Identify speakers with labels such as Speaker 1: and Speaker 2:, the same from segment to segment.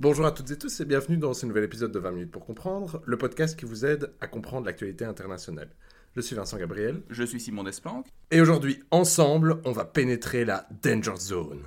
Speaker 1: Bonjour à toutes et tous et bienvenue dans ce nouvel épisode de 20 minutes pour comprendre, le podcast qui vous aide à comprendre l'actualité internationale. Je suis Vincent Gabriel.
Speaker 2: Je suis Simon Desplanques.
Speaker 1: Et aujourd'hui, ensemble, on va pénétrer la Danger Zone.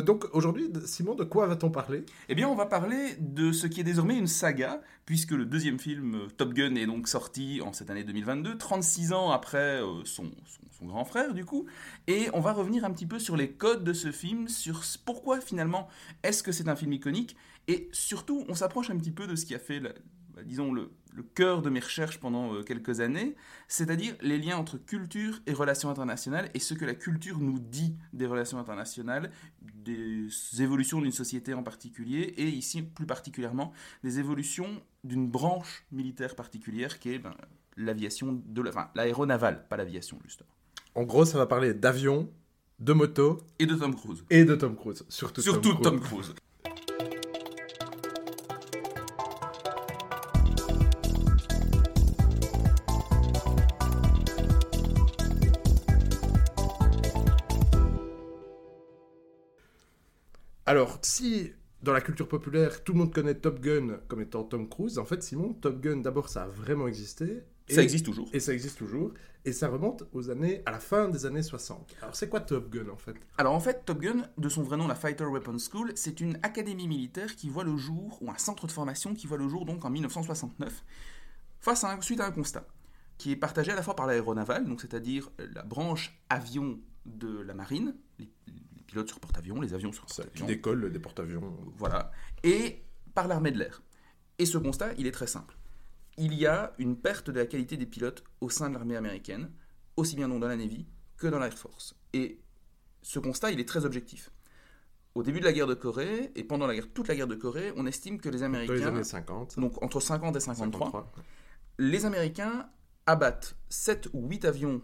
Speaker 1: Donc aujourd'hui, Simon, de quoi va-t-on parler?
Speaker 2: Eh bien, on va parler de ce qui est désormais une saga, puisque le deuxième film, euh, Top Gun, est donc sorti en cette année 2022, 36 ans après euh, son, son, grand frère, du coup. Et on va revenir un petit peu sur les codes de ce film, sur pourquoi finalement est-ce que c'est un film iconique, et surtout, on s'approche un petit peu de ce qui a fait, bah, disons, le, le cœur de mes recherches pendant euh, quelques années, c'est-à-dire les liens entre culture et relations internationales et ce que la culture nous dit des relations internationales, des évolutions d'une société en particulier et ici plus particulièrement des évolutions d'une branche militaire particulière qui est ben, l'aviation de enfin, l'aéronavale, pas l'aviation justement.
Speaker 1: En gros, ça va parler d'avions, de motos
Speaker 2: et de Tom Cruise.
Speaker 1: Et de Tom Cruise, surtout,
Speaker 2: surtout Tom Cruise.
Speaker 1: Alors, si dans la culture populaire, tout le monde connaît Top Gun comme étant Tom Cruise, en fait, Simon, Top Gun, d'abord, ça a vraiment existé.
Speaker 2: ça existe toujours.
Speaker 1: Et ça existe toujours. Et ça remonte aux années, à la fin des années 60. Alors, c'est quoi Top Gun, en fait?
Speaker 2: Alors, en fait, Top Gun, de son vrai nom, la Fighter Weapons School, c'est une académie militaire qui voit le jour, ou un centre de formation qui voit le jour, donc, en 1969, face à un, suite à un constat qui est partagé à la fois par l'aéronaval, donc c'est-à-dire la branche avion de la marine, les, pilotes sur porte-avions, les avions sur porte-avions.
Speaker 1: Qui décollent des porte-avions.
Speaker 2: Voilà. Et par l'armée de l'air. Et ce constat, il est très simple. Il y a une perte de la qualité des pilotes au sein de l'armée américaine, aussi bien dans la Navy que dans l'Air Force. Et ce constat, il est très objectif. Au début de la guerre de Corée, et pendant la guerre, toute la guerre de Corée, on estime que les Américains... Dans
Speaker 1: les années 50.
Speaker 2: Donc entre 50 et 53. Les Américains abattent 7 ou 8 avions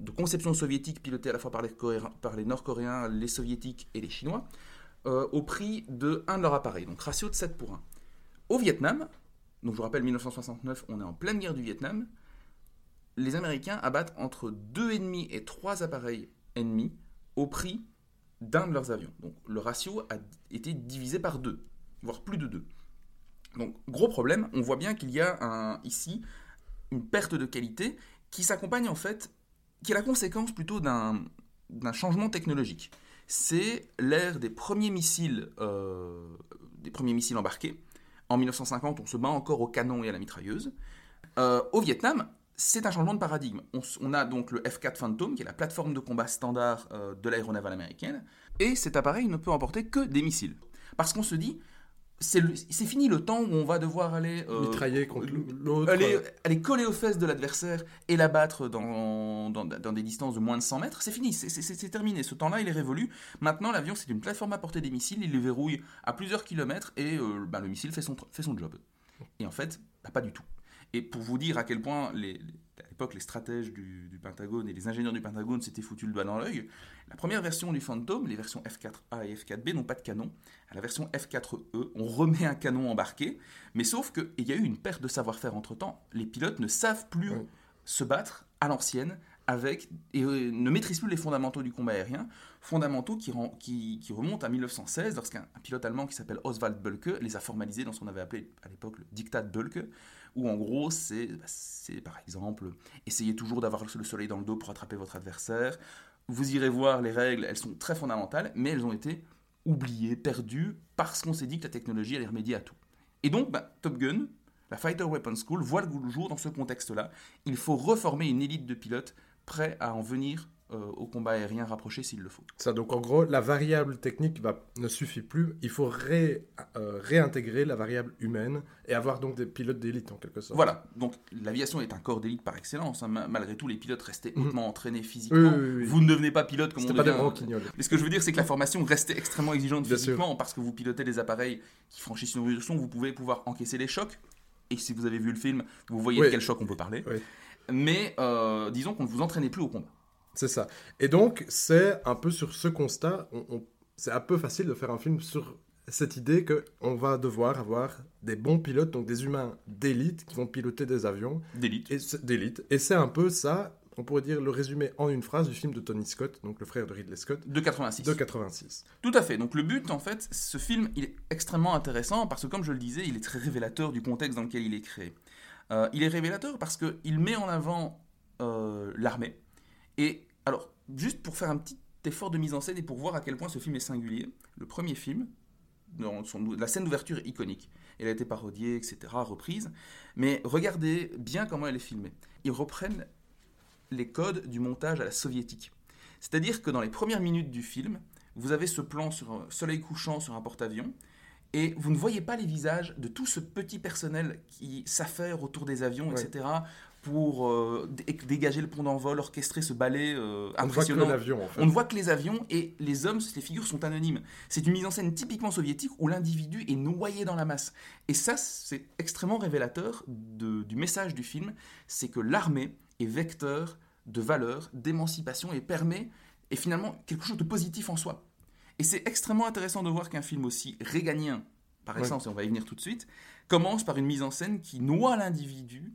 Speaker 2: de conception soviétique pilotée à la fois par les, par les Nord-Coréens, les Soviétiques et les Chinois, euh, au prix de 1 de leurs appareils, donc ratio de 7 pour 1. Au Vietnam, donc je vous rappelle 1969, on est en pleine guerre du Vietnam, les Américains abattent entre 2,5 et 3 appareils ennemis au prix d'un de leurs avions. Donc le ratio a été divisé par 2, voire plus de 2. Donc gros problème, on voit bien qu'il y a un, ici une perte de qualité qui s'accompagne en fait qui est la conséquence plutôt d'un changement technologique. C'est l'ère des premiers missiles, euh, embarqués. En 1950, on se bat encore au canon et à la mitrailleuse. Euh, au Vietnam, c'est un changement de paradigme. On, a donc le F-4 Phantom, qui est la plateforme de combat standard euh, de l'aéronavale américaine, et cet appareil ne peut emporter que des missiles. Parce qu'on se dit, c'est fini le temps où on va devoir aller
Speaker 1: euh, mitrailler contre l'autre.
Speaker 2: aller, aller, coller aux fesses de l'adversaire et l'abattre dans, dans, dans, des distances de moins de 100 mètres. C'est fini c'est terminé. Ce temps là il est révolu. Maintenant l'avion c'est une plateforme à porter des missiles. Il les verrouille à plusieurs kilomètres et euh, ben, le missile fait son, fait son job. Et en fait bah, pas du tout. Et pour vous dire à quel point les, l'époque les stratèges du, du, Pentagone et les ingénieurs du Pentagone s'étaient foutus le doigt dans l'œil la première version du Phantom, les versions F4A et F4B n'ont pas de canon. À la version F4E, on remet un canon embarqué, mais sauf qu'il y a eu une perte de savoir-faire entre-temps. Les pilotes ne savent plus se battre à l'ancienne et euh, ne maîtrisent plus les fondamentaux du combat aérien, fondamentaux qui, remontent à 1916 lorsqu'un pilote allemand qui s'appelle Oswald Bölke les a formalisés dans ce qu'on avait appelé à l'époque le diktat Bölke, où en gros c'est bah, par exemple essayer toujours d'avoir le soleil dans le dos pour attraper votre adversaire, vous irez voir les règles, elles sont très fondamentales, mais elles ont été oubliées, perdues, parce qu'on s'est dit que la technologie allait remédier à tout. Et donc, bah, Top Gun, la Fighter Weapons School, voit le jour dans ce contexte-là. Il faut reformer une élite de pilotes prêts à en venir euh, au combat aérien rapproché s'il le faut.
Speaker 1: Ça, donc en gros, la variable technique va, ne suffit plus. Il faut ré, euh, réintégrer la variable humaine et avoir donc des pilotes d'élite en quelque sorte.
Speaker 2: Voilà, donc l'aviation est un corps d'élite par excellence. hein. Ma- Malgré tout, les pilotes restaient hautement entraînés physiquement.
Speaker 1: Oui, oui, oui.
Speaker 2: Vous ne devenez pas pilote comme on
Speaker 1: pas des
Speaker 2: devient.
Speaker 1: branquignoles.
Speaker 2: Mais ce que je veux dire, c'est que la formation restait extrêmement exigeante physiquement parce que vous pilotez des appareils qui franchissent une son, vous pouvez pouvoir encaisser les chocs. Et si vous avez vu le film, vous voyez de quel choc on peut parler. Mais euh, disons qu'on ne vous entraînait plus au combat.
Speaker 1: C'est ça. Et donc, c'est un peu sur ce constat, on- on- c'est un peu facile de faire un film sur cette idée qu'on va devoir avoir des bons pilotes, donc des humains d'élite qui vont piloter des avions
Speaker 2: D'élite.
Speaker 1: et c'est- d'élite. Et c'est un peu ça, on pourrait dire le résumé en une phrase du film de Tony Scott, donc le frère de Ridley Scott,
Speaker 2: De 86.
Speaker 1: de 86.
Speaker 2: Tout à fait. Donc le but, en fait, ce film, il est extrêmement intéressant parce que, comme je le disais, il est très révélateur du contexte dans lequel il est créé. Euh, il est révélateur parce qu'il met en avant euh, l'armée. Et alors, juste pour faire un petit effort de mise en scène et pour voir à quel point ce film est singulier, le premier film, dans son- la scène d'ouverture est iconique. Elle a été parodiée, etc., reprise. Mais regardez bien comment elle est filmée. Ils reprennent les codes du montage à la soviétique. C'est-à-dire que dans les premières minutes du film, vous avez ce plan sur un soleil couchant sur un porte-avions, et vous ne voyez pas les visages de tout ce petit personnel qui s'affaire autour des avions,
Speaker 1: Ouais.
Speaker 2: etc., pour euh, dé- dégager le pont d'envol, orchestrer ce ballet euh,
Speaker 1: On
Speaker 2: impressionnant.
Speaker 1: l'avion, en fait.
Speaker 2: On ne voit que les avions et les hommes, les figures sont anonymes. C'est une mise en scène typiquement soviétique où l'individu est noyé dans la masse. Et ça, c'est extrêmement révélateur de- du message du film, c'est que l'armée est vecteur de valeur, d'émancipation et permet, et finalement, quelque chose de positif en soi. Et c'est extrêmement intéressant de voir qu'un film aussi réganien, par
Speaker 1: Ouais.
Speaker 2: essence, et on va y venir tout de suite, commence par une mise en scène qui noie l'individu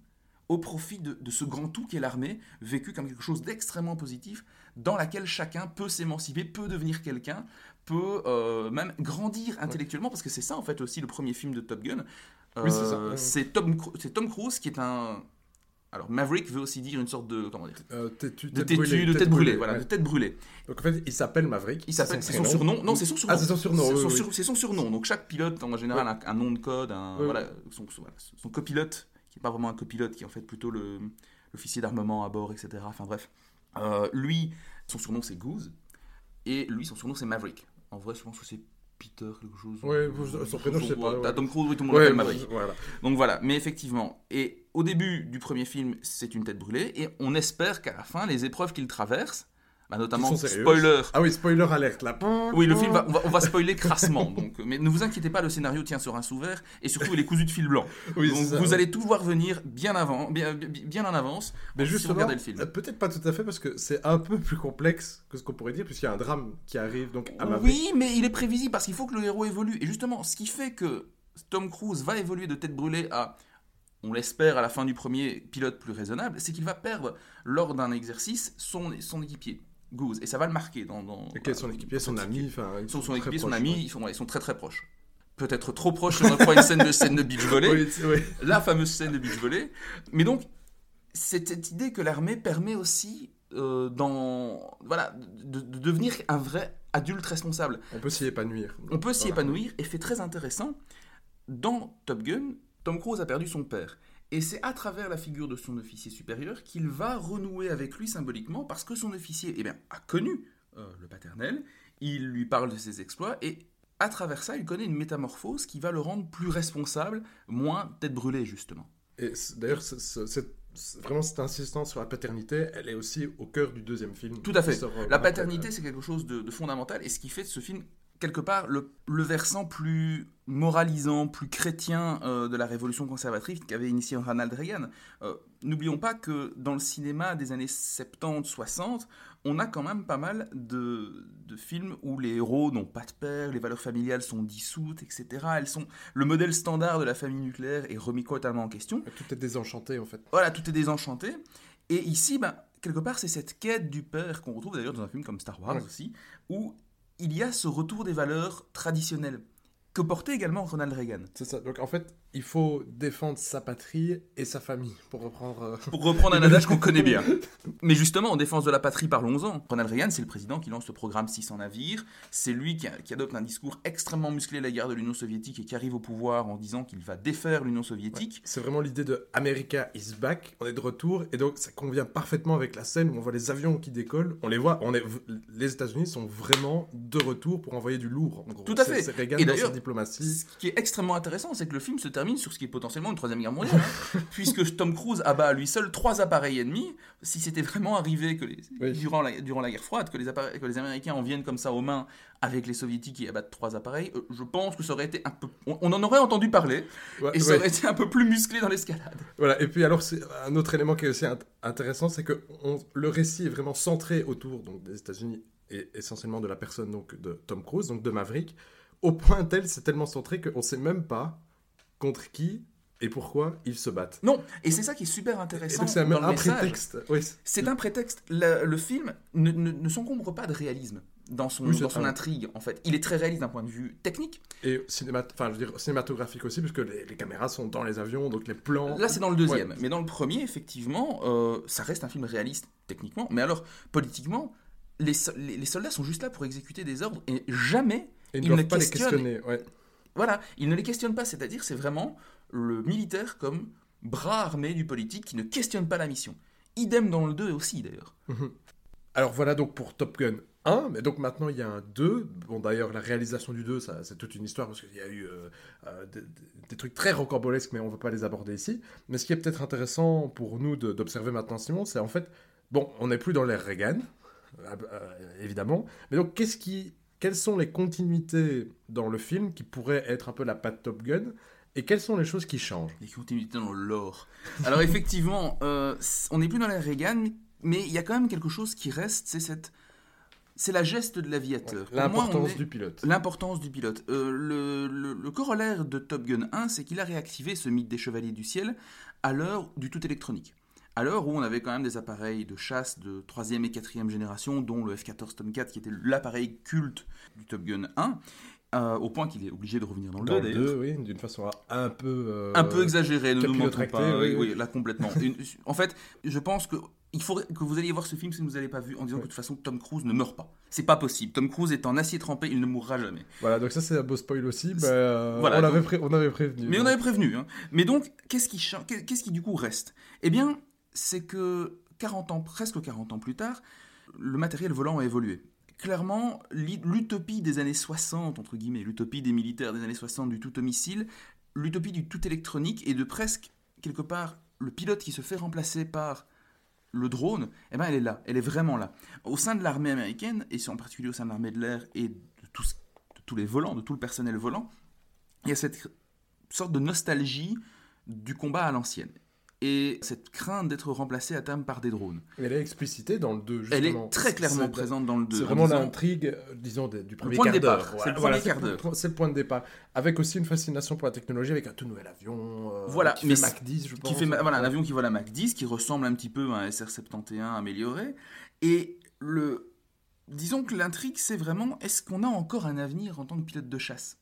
Speaker 2: au profit de, de ce grand tout qu'est l'armée, vécu comme quelque chose d'extrêmement positif, dans laquelle chacun peut s'émanciper, peut devenir quelqu'un, peut euh, même grandir intellectuellement, parce que c'est ça en fait aussi le premier film de Top Gun.
Speaker 1: Oui, c'est.
Speaker 2: Euh, Tom Cruise qui est un... Alors Maverick veut aussi dire une sorte de... Comment dire
Speaker 1: Euh, têtu,
Speaker 2: de
Speaker 1: tête
Speaker 2: têtu,
Speaker 1: brûlée,
Speaker 2: de tête brûlée, voilà,
Speaker 1: ouais.
Speaker 2: de tête brûlée.
Speaker 1: Donc en fait, il s'appelle Maverick.
Speaker 2: Il s'appelle,
Speaker 1: c'est
Speaker 2: son surnom. Non, c'est son surnom.
Speaker 1: Ah, c'est son surnom,
Speaker 2: C'est
Speaker 1: oui,
Speaker 2: son,
Speaker 1: oui.
Speaker 2: sur- c'est son surnom. Donc chaque pilote, en général, a un, nom de code, un, voilà, son, son- voilà, son copilote, qui n'est pas vraiment un copilote, qui est en fait plutôt le- l'officier d'armement à bord, etc. Enfin bref. Euh, lui, son surnom c'est Goose, et lui, son surnom c'est Maverick. En vrai, je pense que c'est Peter, quelque chose.
Speaker 1: Ouais, son prénom, je sais pas,
Speaker 2: Tom Cruise, oui, tout le monde l'appelle Maverick.
Speaker 1: voilà.
Speaker 2: Donc voilà, mais effectivement, et au début du premier film, c'est une tête brûlée, et on espère qu'à la fin, les épreuves qu'il traverse, bah, notamment, spoiler,
Speaker 1: Ah oui, spoiler alerte là.
Speaker 2: oui, le film, va, on, va, on va spoiler crassement. Donc, mais ne vous inquiétez pas, le scénario tient sur un sous vert et surtout il est cousu de fil blanc.
Speaker 1: Oui,
Speaker 2: donc
Speaker 1: ça.
Speaker 2: vous allez tout voir venir bien avant, bien, bien- en avance.
Speaker 1: Mais justement,
Speaker 2: regardez le film.
Speaker 1: euh, peut-être pas tout à fait parce que c'est un peu plus complexe que ce qu'on pourrait dire puisqu'il y a un drame qui arrive donc à.
Speaker 2: Oui, mais il est prévisible parce qu'il faut que le héros évolue. Et justement, ce qui fait que Tom Cruise va évoluer de tête brûlée à, on l'espère à la fin du premier, pilote plus raisonnable, c'est qu'il va perdre lors d'un exercice son, son équipier, Goose. Et ça va le marquer dans. dans
Speaker 1: Et son équipier, son ami,
Speaker 2: Son, son
Speaker 1: très
Speaker 2: équipier, son ami,
Speaker 1: ouais.
Speaker 2: ils sont, ouais, ils sont très très proches. Peut-être trop proches si on reprend une scène de, scène de beach volley.
Speaker 1: Oui, oui.
Speaker 2: la fameuse scène de beach volley. Mais donc, c'est cette idée que l'armée permet aussi euh, dans, voilà, de, de devenir un vrai adulte responsable.
Speaker 1: On peut s'y épanouir.
Speaker 2: On peut s'y
Speaker 1: Voilà.
Speaker 2: épanouir et fait très intéressant. Dans Top Gun, Tom Cruise a perdu son père. Et c'est à travers la figure de son officier supérieur qu'il va renouer avec lui symboliquement parce que son officier eh bien, a connu euh, le paternel, il lui parle de ses exploits et à travers ça, il connaît une métamorphose qui va le rendre plus responsable, moins tête brûlée justement.
Speaker 1: Et d'ailleurs, vraiment cette insistance sur la paternité, elle est aussi au cœur du deuxième film.
Speaker 2: Tout à fait.
Speaker 1: sort, euh,
Speaker 2: La paternité, c'est quelque chose de, de fondamental et ce qui fait de ce film, quelque part, le, le versant plus moralisant, plus chrétien euh, de la révolution conservatrice qu'avait initié Ronald Reagan. Euh, N'oublions pas que dans le cinéma des années 70-60, on a quand même pas mal de, de films où les héros n'ont pas de père, les valeurs familiales sont dissoutes, etc. Elles sont, le modèle standard de la famille nucléaire est remis totalement en question.
Speaker 1: euh, Tout est désenchanté en fait.
Speaker 2: Voilà, tout est désenchanté. Et ici, ben, quelque part, c'est cette quête du père qu'on retrouve d'ailleurs dans un film comme Star Wars
Speaker 1: Ouais.
Speaker 2: aussi, où il y a ce retour des valeurs traditionnelles que portait également Ronald Reagan.
Speaker 1: C'est ça. Donc en fait, il faut défendre sa patrie et sa famille, pour reprendre... euh,
Speaker 2: Pour reprendre un adage qu'on connaît bien. Mais justement, en défense de la patrie, parlons-en. Ronald Reagan, c'est le président qui lance le programme 600 navires. C'est lui qui, a- qui adopte un discours extrêmement musclé à l'égard de l'Union soviétique et qui arrive au pouvoir en disant qu'il va défaire l'Union soviétique.
Speaker 1: C'est vraiment l'idée de America is back, on est de retour, et donc ça convient parfaitement avec la scène où on voit les avions qui décollent, on les voit, on est, les États-Unis sont vraiment de retour pour envoyer du lourd, en gros.
Speaker 2: Tout à fait.
Speaker 1: C'est Reagan
Speaker 2: Et
Speaker 1: dans sa diplomatie.
Speaker 2: Ce qui est extrêmement intéressant, c'est que le film se termine sur ce qui est potentiellement une troisième guerre mondiale, hein, puisque Tom Cruise abat à lui seul trois appareils ennemis. Si c'était vraiment arrivé que les-
Speaker 1: Oui.
Speaker 2: durant, la, durant la guerre froide, que les, appareils- que les Américains en viennent comme ça aux mains avec les Soviétiques qui abattent trois appareils, euh, je pense que ça aurait été un peu. On, on en aurait entendu parler,
Speaker 1: Ouais,
Speaker 2: et ça
Speaker 1: ouais.
Speaker 2: aurait été un peu plus musclé dans l'escalade.
Speaker 1: Voilà, et puis alors, c'est un autre élément qui est aussi int- intéressant, c'est que on- le récit est vraiment centré autour donc, des États-Unis et essentiellement de la personne donc, de Tom Cruise, donc de Maverick, au point tel, c'est tellement centré qu'on ne sait même pas contre qui et pourquoi ils se battent.
Speaker 2: Non, et c'est ça qui est super intéressant.
Speaker 1: c'est un, un prétexte. Oui, c'est-
Speaker 2: un prétexte. Le, le film ne, ne- ne s'encombre pas de réalisme dans son,
Speaker 1: Oui,
Speaker 2: dans son intrigue, en fait. Il est très réaliste d'un point de vue technique.
Speaker 1: Et cinéma... enfin, je veux dire, cinématographique aussi, puisque les, les caméras sont dans les avions, donc les plans.
Speaker 2: Là, c'est dans le deuxième.
Speaker 1: Ouais.
Speaker 2: Mais dans le premier, effectivement, euh, ça reste un film réaliste techniquement. Mais alors, politiquement, les, so- les, les soldats sont juste là pour exécuter des ordres et jamais,
Speaker 1: Et ils
Speaker 2: ils
Speaker 1: ne doivent pas les questionner. Ouais.
Speaker 2: Voilà, ils ne les questionnent pas. C'est-à-dire, c'est vraiment le militaire comme bras armé du politique qui ne questionne pas la mission. Idem dans le 2 aussi, d'ailleurs.
Speaker 1: Mhm. Alors voilà donc pour Top Gun 1, mais donc maintenant il y a un 2. Bon d'ailleurs la réalisation du 2, ça, c'est toute une histoire parce qu'il y a eu euh, euh, des, trucs très rocambolesques, mais on ne va pas les aborder ici. Mais ce qui est peut-être intéressant pour nous d'observer maintenant Simon, c'est en fait, bon, on n'est plus dans l'ère Reagan, euh, évidemment, mais donc qu'est-ce qui, quelles sont les continuités dans le film qui pourraient être un peu la patte Top Gun et quelles sont les choses qui changent?
Speaker 2: Les continuités dans le lore. Alors effectivement, euh, on n'est plus dans la Reagan, mais il y a quand même quelque chose qui reste, c'est cette... C'est la geste de l'aviateur.
Speaker 1: L'importance
Speaker 2: est-
Speaker 1: du pilote.
Speaker 2: L'importance du pilote. Euh, le, le- le corollaire de Top Gun 1, c'est qu'il a réactivé ce mythe des chevaliers du ciel à l'heure du tout électronique. À l'heure où on avait quand même des appareils de chasse de troisième et quatrième génération, dont le F-14 Tomcat, qui était l'appareil culte du Top Gun 1, euh, au point qu'il est obligé de revenir dans le 2
Speaker 1: Dans le
Speaker 2: d'ailleurs.
Speaker 1: 2, oui, d'une façon un peu... euh,
Speaker 2: Un peu exagéré, ne nous mentons pas.
Speaker 1: oui,
Speaker 2: Oui,
Speaker 1: oui.
Speaker 2: là complètement. Une- en fait, je pense que il faudrait que vous alliez voir ce film si vous ne l'avez pas vu en disant
Speaker 1: Ouais.
Speaker 2: que de toute façon Tom Cruise ne meurt pas. C'est pas possible. Tom Cruise est en acier trempé, il ne mourra jamais.
Speaker 1: Voilà, donc ça c'est un beau spoil aussi. Bah, euh,
Speaker 2: voilà,
Speaker 1: on, avait pré- on avait prévenu.
Speaker 2: Mais on
Speaker 1: donc.
Speaker 2: avait prévenu. hein. Mais donc, qu'est-ce qui, qu'est-ce qui du coup reste? Eh bien, c'est que 40 ans, presque 40 ans plus tard, le matériel volant a évolué. Clairement, l'utopie des années 60, entre guillemets, l'utopie des militaires des années 60 du tout homicile, l'utopie du tout électronique et de presque, quelque part, le pilote qui se fait remplacer par le drone, eh ben elle est là, elle est vraiment là. Au sein de l'armée américaine, et en particulier au sein de l'armée de l'air et de tous les volants, de tout le personnel volant, il y a cette sorte de nostalgie du combat à l'ancienne. Et cette crainte d'être remplacé à terme par des drones.
Speaker 1: Elle est explicitée dans le 2,
Speaker 2: Elle
Speaker 1: justement.
Speaker 2: est très clairement présente dans le 2.
Speaker 1: C'est
Speaker 2: en
Speaker 1: vraiment l'intrigue, euh, disons, du premier
Speaker 2: point de
Speaker 1: quart d'heure.
Speaker 2: départ. C'est le premier
Speaker 1: c'est
Speaker 2: quart
Speaker 1: le
Speaker 2: d'heure.
Speaker 1: point- C'est le point de départ. Avec aussi une fascination pour la technologie, avec un tout nouvel avion. euh,
Speaker 2: Voilà,
Speaker 1: qui
Speaker 2: mais
Speaker 1: fait Mach 10, je pense.
Speaker 2: qui fait voilà, un avion qui vole à Mach 10, qui ressemble un petit peu à un SR-71 amélioré. Et le, disons que l'intrigue, c'est vraiment est-ce qu'on a encore un avenir en tant que pilote de chasse?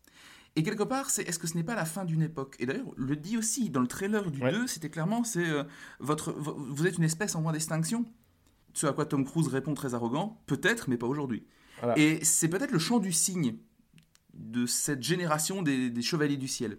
Speaker 2: Et quelque part, c'est est-ce que ce n'est pas la fin d'une époque? Et d'ailleurs, le dit aussi dans le trailer du
Speaker 1: Ouais.
Speaker 2: 2, c'était clairement c'est euh, votre, vo- vous êtes une espèce en voie d'extinction. Ce à quoi Tom Cruise répond très arrogant, peut-être, mais pas aujourd'hui.
Speaker 1: Voilà.
Speaker 2: Et c'est peut-être le chant du cygne de cette génération des, des chevaliers du ciel.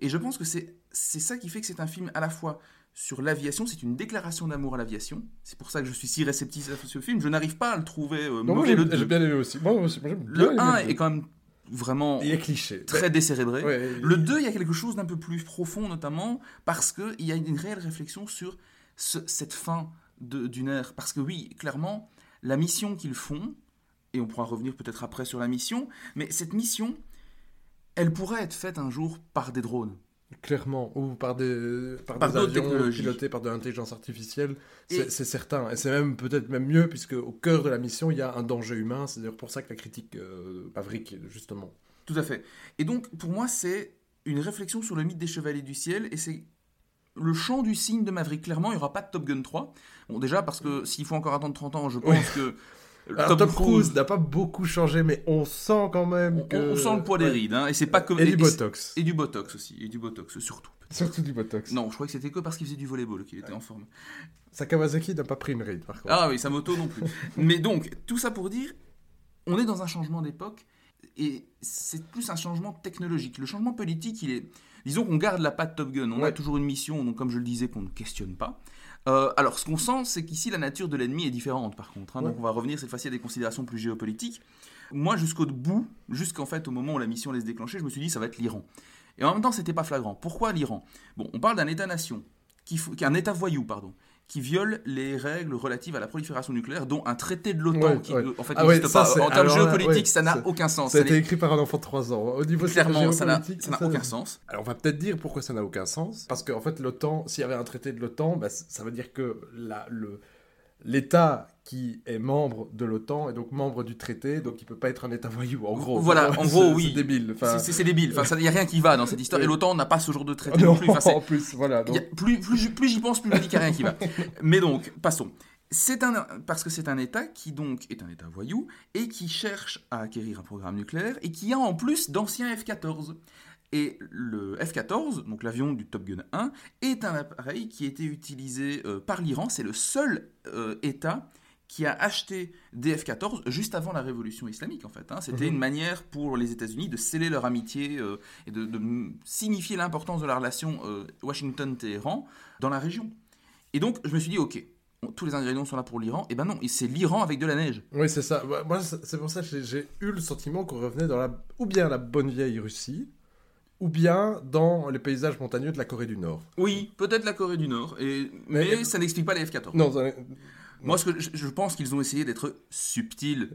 Speaker 2: Et je pense que c'est ça qui fait que c'est un film à la fois sur l'aviation, c'est une déclaration d'amour à l'aviation. C'est pour ça que je suis si réceptif à ce film. Je n'arrive pas à le trouver euh,
Speaker 1: Non, moi,
Speaker 2: mauvais
Speaker 1: j'ai
Speaker 2: le
Speaker 1: j'ai
Speaker 2: 2.
Speaker 1: bien aimé aussi. Moi moi, bien
Speaker 2: Le
Speaker 1: aimé
Speaker 2: 1
Speaker 1: deux.
Speaker 2: est quand même vraiment
Speaker 1: Il est cliché.
Speaker 2: très décérébré.
Speaker 1: Ouais,
Speaker 2: Le 2, il y a quelque chose d'un peu plus profond, notamment parce qu'il y a une réelle réflexion sur ce- cette fin d'une ère. Parce que oui, clairement, la mission qu'ils font, et on pourra revenir peut-être après sur la mission, mais cette mission, elle pourrait être faite un jour par des drones.
Speaker 1: Clairement, ou par des, par
Speaker 2: Par
Speaker 1: des avions pilotés par de l'intelligence artificielle, c'est certain. Et c'est même peut-être même mieux, puisque au cœur de la mission, il y a un danger humain. C'est d'ailleurs pour ça que la critique euh, Maverick, justement.
Speaker 2: Tout à fait. Et donc, pour moi, c'est une réflexion sur le mythe des chevaliers du ciel, et c'est le chant du cygne de Maverick. Clairement, il n'y aura pas de Top Gun 3. Bon, déjà, parce que s'il faut encore attendre 30 ans, je pense
Speaker 1: Oui.
Speaker 2: que
Speaker 1: Alors, Tom, Cruise n'a pas beaucoup changé, mais on sent quand même que...
Speaker 2: on sent le poids des rides, hein, et c'est pas comme
Speaker 1: Et du botox.
Speaker 2: et du botox aussi, et du botox surtout.
Speaker 1: Surtout du botox.
Speaker 2: Non, je crois que c'était que parce qu'il faisait du volleyball qu'il était en forme.
Speaker 1: Sakawazaki n'a pas pris une ride, par contre.
Speaker 2: Ah oui, sa moto non plus. Mais donc, tout ça pour dire, on est dans un changement d'époque et c'est plus un changement technologique. Le changement politique, il est. Disons qu'on garde la patte Top Gun. On a toujours une mission, donc comme je le disais, qu'on ne questionne pas. Euh, alors, ce qu'on sent, c'est qu'ici, la nature de l'ennemi est différente, par contre. hein. Donc, on va revenir cette fois-ci à des considérations plus géopolitiques. Moi, jusqu'au bout, jusqu'en fait, au moment où la mission allait se déclencher, je me suis dit, ça va être l'Iran. Et en même temps, c'était pas flagrant. Pourquoi l'Iran? Bon, on parle d'un État-nation, qui est un État voyou, pardon, qui viole les règles relatives à la prolifération nucléaire, dont un traité de l'OTAN
Speaker 1: Ouais,
Speaker 2: qui,
Speaker 1: ouais.
Speaker 2: en fait,
Speaker 1: Ah ouais,
Speaker 2: n'existe
Speaker 1: ça,
Speaker 2: pas. En termes géopolitiques,
Speaker 1: ouais,
Speaker 2: ça n'a aucun sens.
Speaker 1: Ça a été écrit par un enfant de 3 ans. Au niveau
Speaker 2: Clairement, ça n'a aucun sens.
Speaker 1: Alors on va peut-être dire pourquoi ça n'a aucun sens. Parce qu'en fait, l'OTAN, s'il y avait un traité de l'OTAN, bah, ça veut dire que la- le- l'État qui est membre de l'OTAN est donc membre du traité, donc il peut pas être un État voyou, en gros.
Speaker 2: Voilà, en gros, oui.
Speaker 1: C'est débile. Enfin,
Speaker 2: C'est- débile. Enfin, il n'y a rien qui va dans cette histoire. Et l'OTAN n'a pas ce genre de traité
Speaker 1: non,
Speaker 2: non plus. Enfin,
Speaker 1: en plus, voilà.
Speaker 2: A- plus, plus, j'y- plus j'y pense, plus je me dis qu'il n'y a rien qui va. Mais donc, passons. C'est un, parce que c'est un État qui donc est un État voyou et qui cherche à acquérir un programme nucléaire et qui a en plus d'anciens F-14. Et le F-14, donc l'avion du Top Gun 1, est un appareil qui a été utilisé euh, par l'Iran. C'est le seul euh, État qui a acheté des F-14 juste avant la révolution islamique, en fait. hein. C'était
Speaker 1: Mhm.
Speaker 2: une manière pour les États-Unis de sceller leur amitié euh, et de, de signifier l'importance de la relation Washington-Téhéran dans la région. Et donc, je me suis dit, ok, tous les ingrédients sont là pour l'Iran. Et ben non, c'est l'Iran avec de la neige.
Speaker 1: Oui, c'est ça. Moi, moi, c'est pour ça que j'ai eu le sentiment qu'on revenait dans la, ou bien la bonne vieille Russie, ou bien dans les paysages montagneux de la Corée du Nord.
Speaker 2: Oui, peut-être la Corée du Nord, et, mais,
Speaker 1: Mais-
Speaker 2: ça n'explique pas les F-14.
Speaker 1: Non, ça-
Speaker 2: Moi, ce que je, je pense qu'ils ont essayé d'être subtils.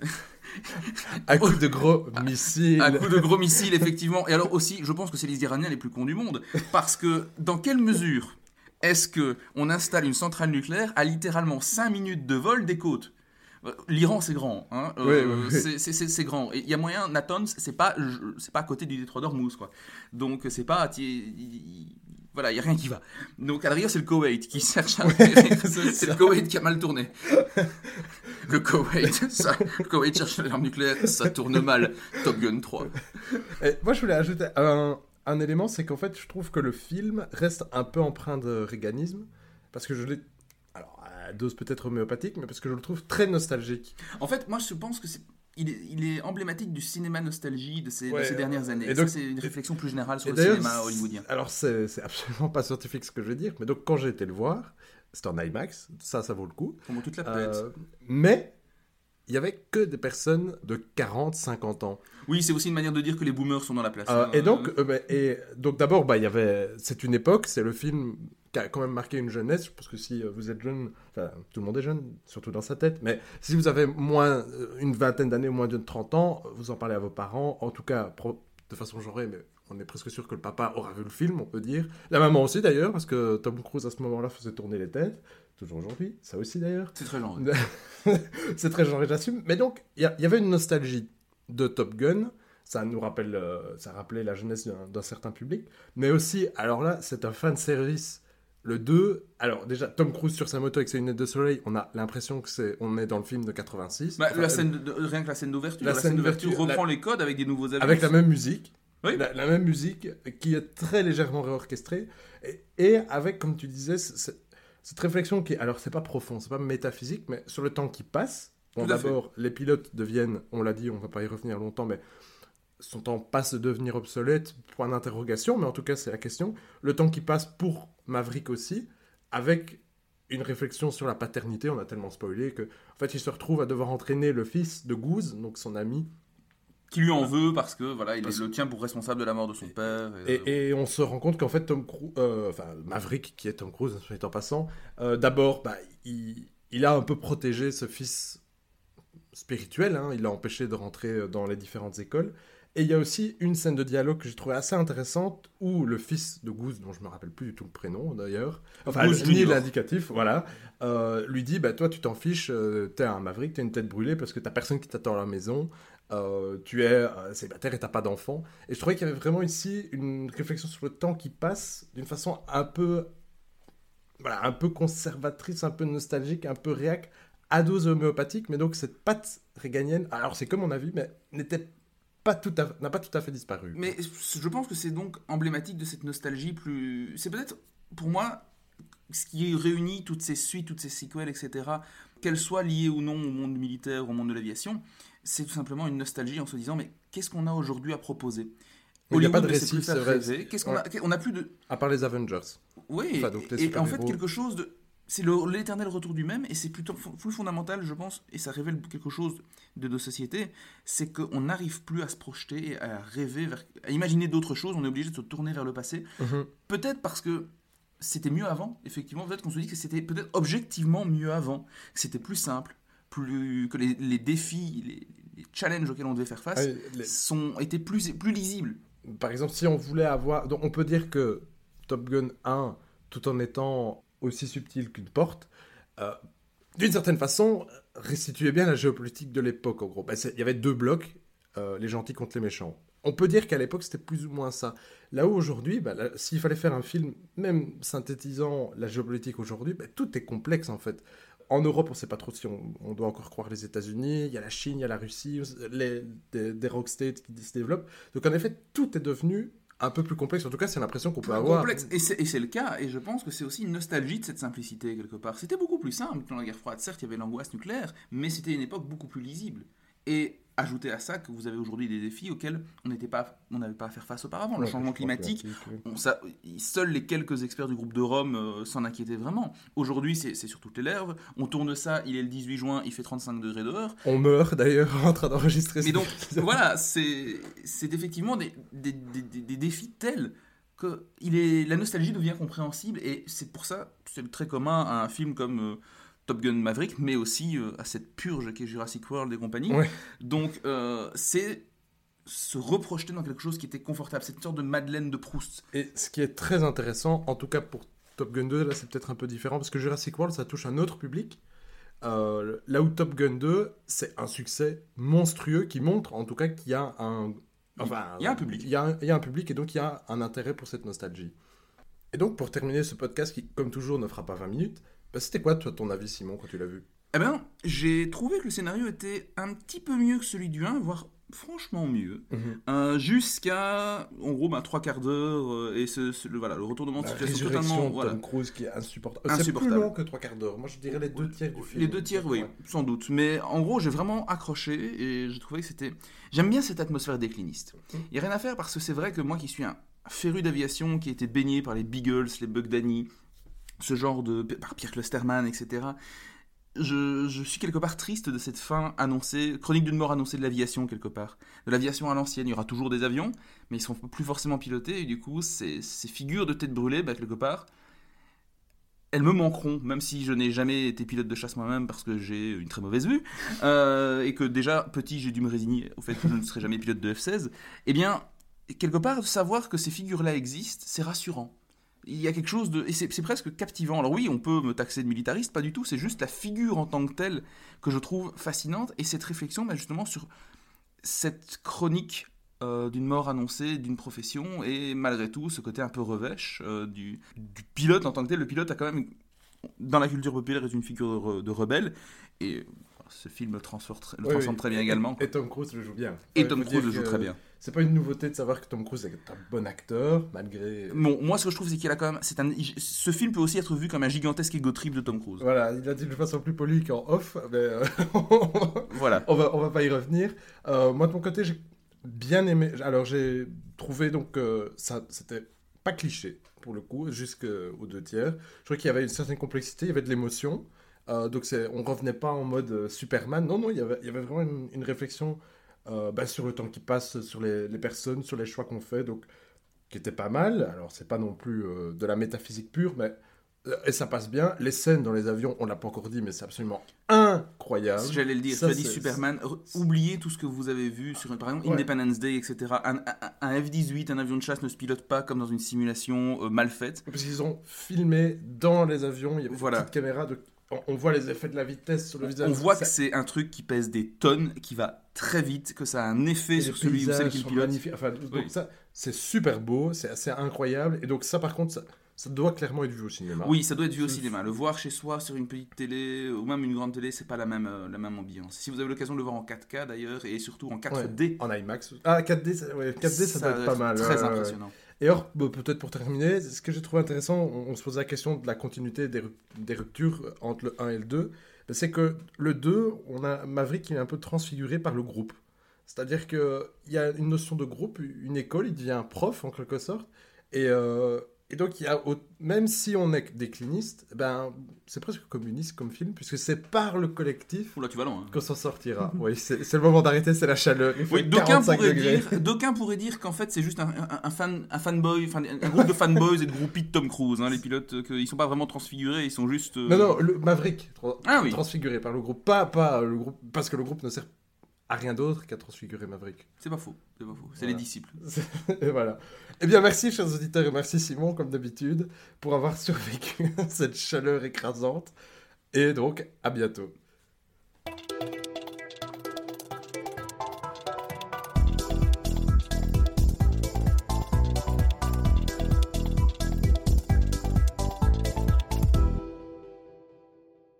Speaker 1: à coup de gros missiles.
Speaker 2: À coup de gros missiles, effectivement. Et alors aussi, je pense que c'est les Iraniens les plus cons du monde. Parce que dans quelle mesure est-ce que on installe une centrale nucléaire à littéralement 5 minutes de vol des côtes? L'Iran, c'est grand. Hein. Euh,
Speaker 1: Oui, oui, oui.
Speaker 2: c'est- grand. Et il y a moyen, Natanz, c'est pas, pas à côté du détroit d'Ormuz. Donc, c'est pas. il- il- Voilà, il n'y a rien qui va. Donc, à la rigueur, c'est le Koweït qui cherche à. c'est le Koweït qui a mal tourné. Le Koweït, ça, le Koweït cherche l'arme nucléaire, ça tourne mal. Top Gun 3.
Speaker 1: Et moi, je voulais ajouter un, un élément, c'est qu'en fait, je trouve que le film reste un peu empreint de réganisme, parce que je l'ai... À dose peut-être homéopathique, mais parce que je le trouve très nostalgique.
Speaker 2: En fait, moi, je pense que c'est. Il est, il est emblématique du cinéma nostalgie de ces, de
Speaker 1: Ouais,
Speaker 2: ces dernières années.
Speaker 1: et donc-
Speaker 2: c'est une réflexion plus générale sur le cinéma hollywoodien.
Speaker 1: Alors, c'est c'est absolument pas scientifique ce que je veux dire, mais donc quand j'ai été le voir, c'était en IMAX, ça, ça vaut le coup.
Speaker 2: Comment toute la pète.
Speaker 1: Euh, mais il y avait que des personnes de 40, 50 ans.
Speaker 2: Oui, c'est aussi une manière de dire que les boomers sont dans la place.
Speaker 1: Euh,
Speaker 2: hein.
Speaker 1: et donc, euh, et donc d'abord, bah, il y avait, c'est une époque, c'est le film qui a quand même marqué une jeunesse. Je pense que si euh, vous êtes jeune, enfin, tout le monde est jeune, surtout dans sa tête, mais si vous avez moins euh, une vingtaine d'années, moins de 30 ans, vous en parlez à vos parents, en tout cas, de façon genrée, mais on est presque sûr que le papa aura vu le film, on peut dire. La maman aussi d'ailleurs, parce que Tom Cruise à ce moment-là faisait tourner les têtes, toujours aujourd'hui, ça aussi d'ailleurs.
Speaker 2: C'est très genré.
Speaker 1: c'est très genré, j'assume. Mais donc, il y, avait une nostalgie de Top Gun. Ça nous rappelle, euh, ça rappelait la jeunesse d'un d'un certain public. Mais aussi, alors là, c'est un fan service. Le 2, alors déjà, Tom Cruise sur sa moto avec ses lunettes de soleil, on a l'impression que c'est, on est dans le film de 86.
Speaker 2: Bah,
Speaker 1: Enfin,
Speaker 2: la scène de- de- rien que la scène d'ouverture.
Speaker 1: La
Speaker 2: La,
Speaker 1: scène
Speaker 2: d'ouverture reprend les codes avec des nouveaux avions.
Speaker 1: avec la même musique.
Speaker 2: Oui.
Speaker 1: La, la même musique qui est très légèrement réorchestrée. Et, et avec, comme tu disais, cette réflexion qui est, alors c'est pas profond, c'est pas métaphysique, mais sur le temps qui passe. Bon, d'abord, les pilotes deviennent, on l'a dit, on va pas y revenir longtemps, mais son temps passe de devenir obsolète, point d'interrogation, mais en tout cas, c'est la question. Le temps qui passe pour Maverick aussi, avec une réflexion sur la paternité, on a tellement spoilé que, en fait, il se retrouve à devoir entraîner le fils de Goose, donc son ami,
Speaker 2: Qui lui en veut parce que voilà, il
Speaker 1: Parce-
Speaker 2: le tient pour responsable de la mort de son père. et-
Speaker 1: Et, et on se rend compte qu'en fait, Tom Cruise, euh, enfin Maverick, qui est Tom Cruise, dit en passant, euh, d'abord, bah, il, il a un peu protégé ce fils spirituel, hein, il l'a empêché de rentrer euh, dans les différentes écoles. Et il y a aussi une scène de dialogue que j'ai trouvée assez intéressante où le fils de Goose, dont je me rappelle plus du tout le prénom d'ailleurs, enfin
Speaker 2: Goose
Speaker 1: ni l'indicatif, voilà, euh, lui dit bah toi tu t'en fiches, euh, t'es un Maverick, t'es une tête brûlée parce que t'as personne qui t'attend à la maison, euh, tu es euh, célibataire et t'as pas d'enfant. Et je trouvais qu'il y avait vraiment ici une réflexion sur le temps qui passe d'une façon un peu, voilà, un peu conservatrice, un peu nostalgique, un peu réac à dose homéopathique, mais donc cette patte réganienne, alors c'est comme mon avis, mais n'était pas tout à n'a pas tout à fait disparu.
Speaker 2: Mais je pense que c'est donc emblématique de cette nostalgie plus. C'est peut-être pour moi ce qui réunit toutes ces suites, toutes ces sequels, etc. Qu'elles soient liées ou non au monde militaire, au monde de l'aviation, c'est tout simplement une nostalgie en se disant mais qu'est-ce qu'on a aujourd'hui à proposer?
Speaker 1: Il n'y a pas de récit,
Speaker 2: c'est
Speaker 1: vrai.
Speaker 2: Qu'est-ce qu'on a On a plus de.
Speaker 1: À part les Avengers.
Speaker 2: Oui. et en fait quelque chose de c'est l'éternel retour du même, et c'est plutôt plus fondamental, je pense, et ça révèle quelque chose de nos sociétés, c'est qu'on n'arrive plus à se projeter, à rêver, à imaginer d'autres choses, on est obligé de se tourner vers le passé.
Speaker 1: Mhm.
Speaker 2: Peut-être parce que c'était mieux avant, effectivement, peut-être qu'on se dit que c'était peut-être objectivement mieux avant, que c'était plus simple, plus que les, défis, les, challenges auxquels on devait faire face sont, étaient plus, plus lisibles.
Speaker 1: Par exemple, si on voulait avoir... Donc on peut dire que Top Gun 1, tout en étant aussi subtil qu'une porte, euh, d'une certaine façon, restituait bien la géopolitique de l'époque, en gros. Ben, il y avait deux blocs, euh, les gentils contre les méchants. On peut dire qu'à l'époque, c'était plus ou moins ça. Là où aujourd'hui, ben, s'il fallait faire un film, même synthétisant la géopolitique aujourd'hui, ben, tout est complexe, en fait. En Europe, on ne sait pas trop si on, doit encore croire les États-Unis, il y a la Chine, il y a la Russie, les, des, des rock states qui se développent. Donc en effet, tout est devenu un peu plus complexe. En tout cas, c'est l'impression qu'on peut avoir.
Speaker 2: Complexe. Et c'est le cas, et je pense que c'est aussi une nostalgie de cette simplicité, quelque part. C'était beaucoup plus simple dans la guerre froide. Certes, il y avait l'angoisse nucléaire, mais c'était une époque beaucoup plus lisible. Et Ajoutez à ça que vous avez aujourd'hui des défis auxquels on n'était pas, on n'avait pas à faire face auparavant. Le changement climatique, on, ça, seuls les quelques experts du groupe de Rome euh, s'en inquiétaient vraiment. Aujourd'hui, c'est sur toutes les lèvres. On tourne ça, il est le 18 juin, il fait 35 degrés dehors.
Speaker 1: On meurt d'ailleurs en train d'enregistrer.
Speaker 2: Mais donc voilà, c'est effectivement des, des, des, défis tels que il est, la nostalgie devient compréhensible et c'est pour ça, c'est très commun à un film comme euh, Top Gun Maverick, mais aussi euh, à cette purge qui est Jurassic World et compagnie. Donc, euh, c'est se reprojeter dans quelque chose qui était confortable, cette sorte de Madeleine de Proust.
Speaker 1: Et ce qui est très intéressant, en tout cas pour Top Gun 2, là c'est peut-être un peu différent, parce que Jurassic World, ça touche un autre public. Euh, là où Top Gun 2, c'est un succès monstrueux qui montre en tout cas qu'il y a un...
Speaker 2: Enfin, il y a un public.
Speaker 1: Il y a un, il y a un public et donc il y a un intérêt pour cette nostalgie. Et donc pour terminer ce podcast qui, comme toujours, ne fera pas 20 minutes, bah, c'était quoi, toi, ton avis, Simon, quand tu l'as vu?
Speaker 2: Eh bien, j'ai trouvé que le scénario était un petit peu mieux que celui du 1, voire franchement mieux.
Speaker 1: Mhm.
Speaker 2: Euh, jusqu'à, en gros, bah, trois quarts d'heure, euh, et ce, le, voilà, le retournement de
Speaker 1: situation totalement... Voilà. Tom Cruise qui est insupportable. Euh, c'est plus long que trois quarts d'heure. Moi, je dirais les deux tiers du film.
Speaker 2: Les deux tiers, oui, sans doute. Mais en gros, j'ai vraiment accroché, et j'ai trouvé que c'était... J'aime bien cette atmosphère décliniste. Il n'y a rien à faire, parce que c'est vrai que moi qui suis un féru d'aviation, qui a été baigné par les Beagles, les Bug Danny, ce genre de. par Pierre Clusterman, etc. Je, suis quelque part triste de cette fin annoncée, chronique d'une mort annoncée de l'aviation quelque part. De l'aviation à l'ancienne, il y aura toujours des avions, mais ils sont plus forcément pilotés, et du coup, ces, ces figures de tête brûlée, bah, quelque part, elles me manqueront, même si je n'ai jamais été pilote de chasse moi-même parce que j'ai une très mauvaise vue, euh, et que déjà, petit, j'ai dû me résigner au fait que je ne serai jamais pilote de F-16. Eh bien, quelque part, savoir que ces figures-là existent, c'est rassurant il y a quelque chose de... Et c'est presque captivant. Alors oui, on peut me taxer de militariste, pas du tout, c'est juste la figure en tant que telle que je trouve fascinante, et cette réflexion bah, justement sur cette chronique euh, d'une mort annoncée, d'une profession, et malgré tout, ce côté un peu revêche euh, du, pilote en tant que tel. Le pilote a quand même, dans la culture populaire, est une figure de rebelle, et ce film le transforme, le transforme très bien également.
Speaker 1: Et Tom Cruise le joue bien.
Speaker 2: Et Tom Cruise le joue très bien.
Speaker 1: C'est pas une nouveauté de savoir que Tom Cruise est un bon acteur, malgré.
Speaker 2: Bon, moi, ce que je trouve, c'est qu'il a quand même. C'est un... Ce film peut aussi être vu comme un gigantesque ego trip de Tom Cruise.
Speaker 1: Voilà, il a dit de façon plus polie qu'en off, mais. Euh,
Speaker 2: voilà.
Speaker 1: On va, on va pas y revenir. Euh, moi, de mon côté, j'ai bien aimé. Alors, j'ai trouvé donc que ça, c'était pas cliché, pour le coup, jusqu'aux deux tiers. Je trouvais qu'il y avait une certaine complexité, il y avait de l'émotion. Euh, donc on revenait pas en mode euh, Superman. Non, non, il y avait, il y avait vraiment une, réflexion euh, bah, sur le temps qui passe, sur les, personnes, sur les choix qu'on fait, donc qui était pas mal. Alors c'est pas non plus euh, de la métaphysique pure, mais et ça passe bien. Les scènes dans les avions, on l'a pas encore dit, mais c'est absolument incroyable.
Speaker 2: J'allais le dire. tu as dit Superman. Oubliez tout ce que vous avez vu sur, par exemple, Independence Day, etc. Un, un, F-18, un avion de chasse ne se pilote pas comme dans une simulation mal faite.
Speaker 1: Parce qu'ils ont filmé dans les avions. Il y avait voilà. une petite caméra de on voit les effets de la vitesse sur le visage.
Speaker 2: On voit que c'est un truc qui pèse des tonnes, qui va très vite, que ça a un effet sur celui ou celle qui le pilote.
Speaker 1: Enfin, donc ça, c'est super beau, c'est assez incroyable. Et donc ça, par contre, ça doit clairement être vu au cinéma.
Speaker 2: Oui, ça doit être vu au cinéma. Le voir chez soi sur une petite télé ou même une grande télé, c'est pas la même, euh, la même ambiance. Si vous avez l'occasion de le voir en 4K d'ailleurs et surtout en 4D.
Speaker 1: en IMAX. Ah, 4D, ça, 4D, ça, doit être pas mal.
Speaker 2: Très impressionnant.
Speaker 1: Et alors, peut-être pour terminer, ce que j'ai trouvé intéressant, on, se pose la question de la continuité des, ruptures entre le 1 et le 2, c'est que le 2, on a Maverick qui est un peu transfiguré par le groupe. C'est-à-dire qu'il y a une notion de groupe, une école, il devient prof en quelque sorte, et, euh, et donc, il y a, même si on est décliniste, eh ben, c'est presque communiste comme film, puisque c'est par le collectif
Speaker 2: Oula, tu vas loin,
Speaker 1: hein. qu'on s'en sortira. oui, c'est le moment d'arrêter, c'est la chaleur.
Speaker 2: Oui, d'aucuns pourraient, dire, pourraient dire qu'en fait, c'est juste un, un, fan, un fanboy, un groupe de fanboys et de groupies de Tom Cruise. Hein, les pilotes, euh, qu'ils sont pas vraiment transfigurés, ils sont juste. Euh,
Speaker 1: non, non, le Maverick, ah, oui. transfiguré par le groupe. Pas, pas le groupe, parce que le groupe ne sert rien d'autre qu'à transfigurer Maverick.
Speaker 2: C'est pas faux, c'est pas faux. C'est les disciples.
Speaker 1: et voilà. Eh bien, merci, chers auditeurs, et merci, Simon, comme d'habitude, pour avoir survécu à cette chaleur écrasante. Et donc, à bientôt.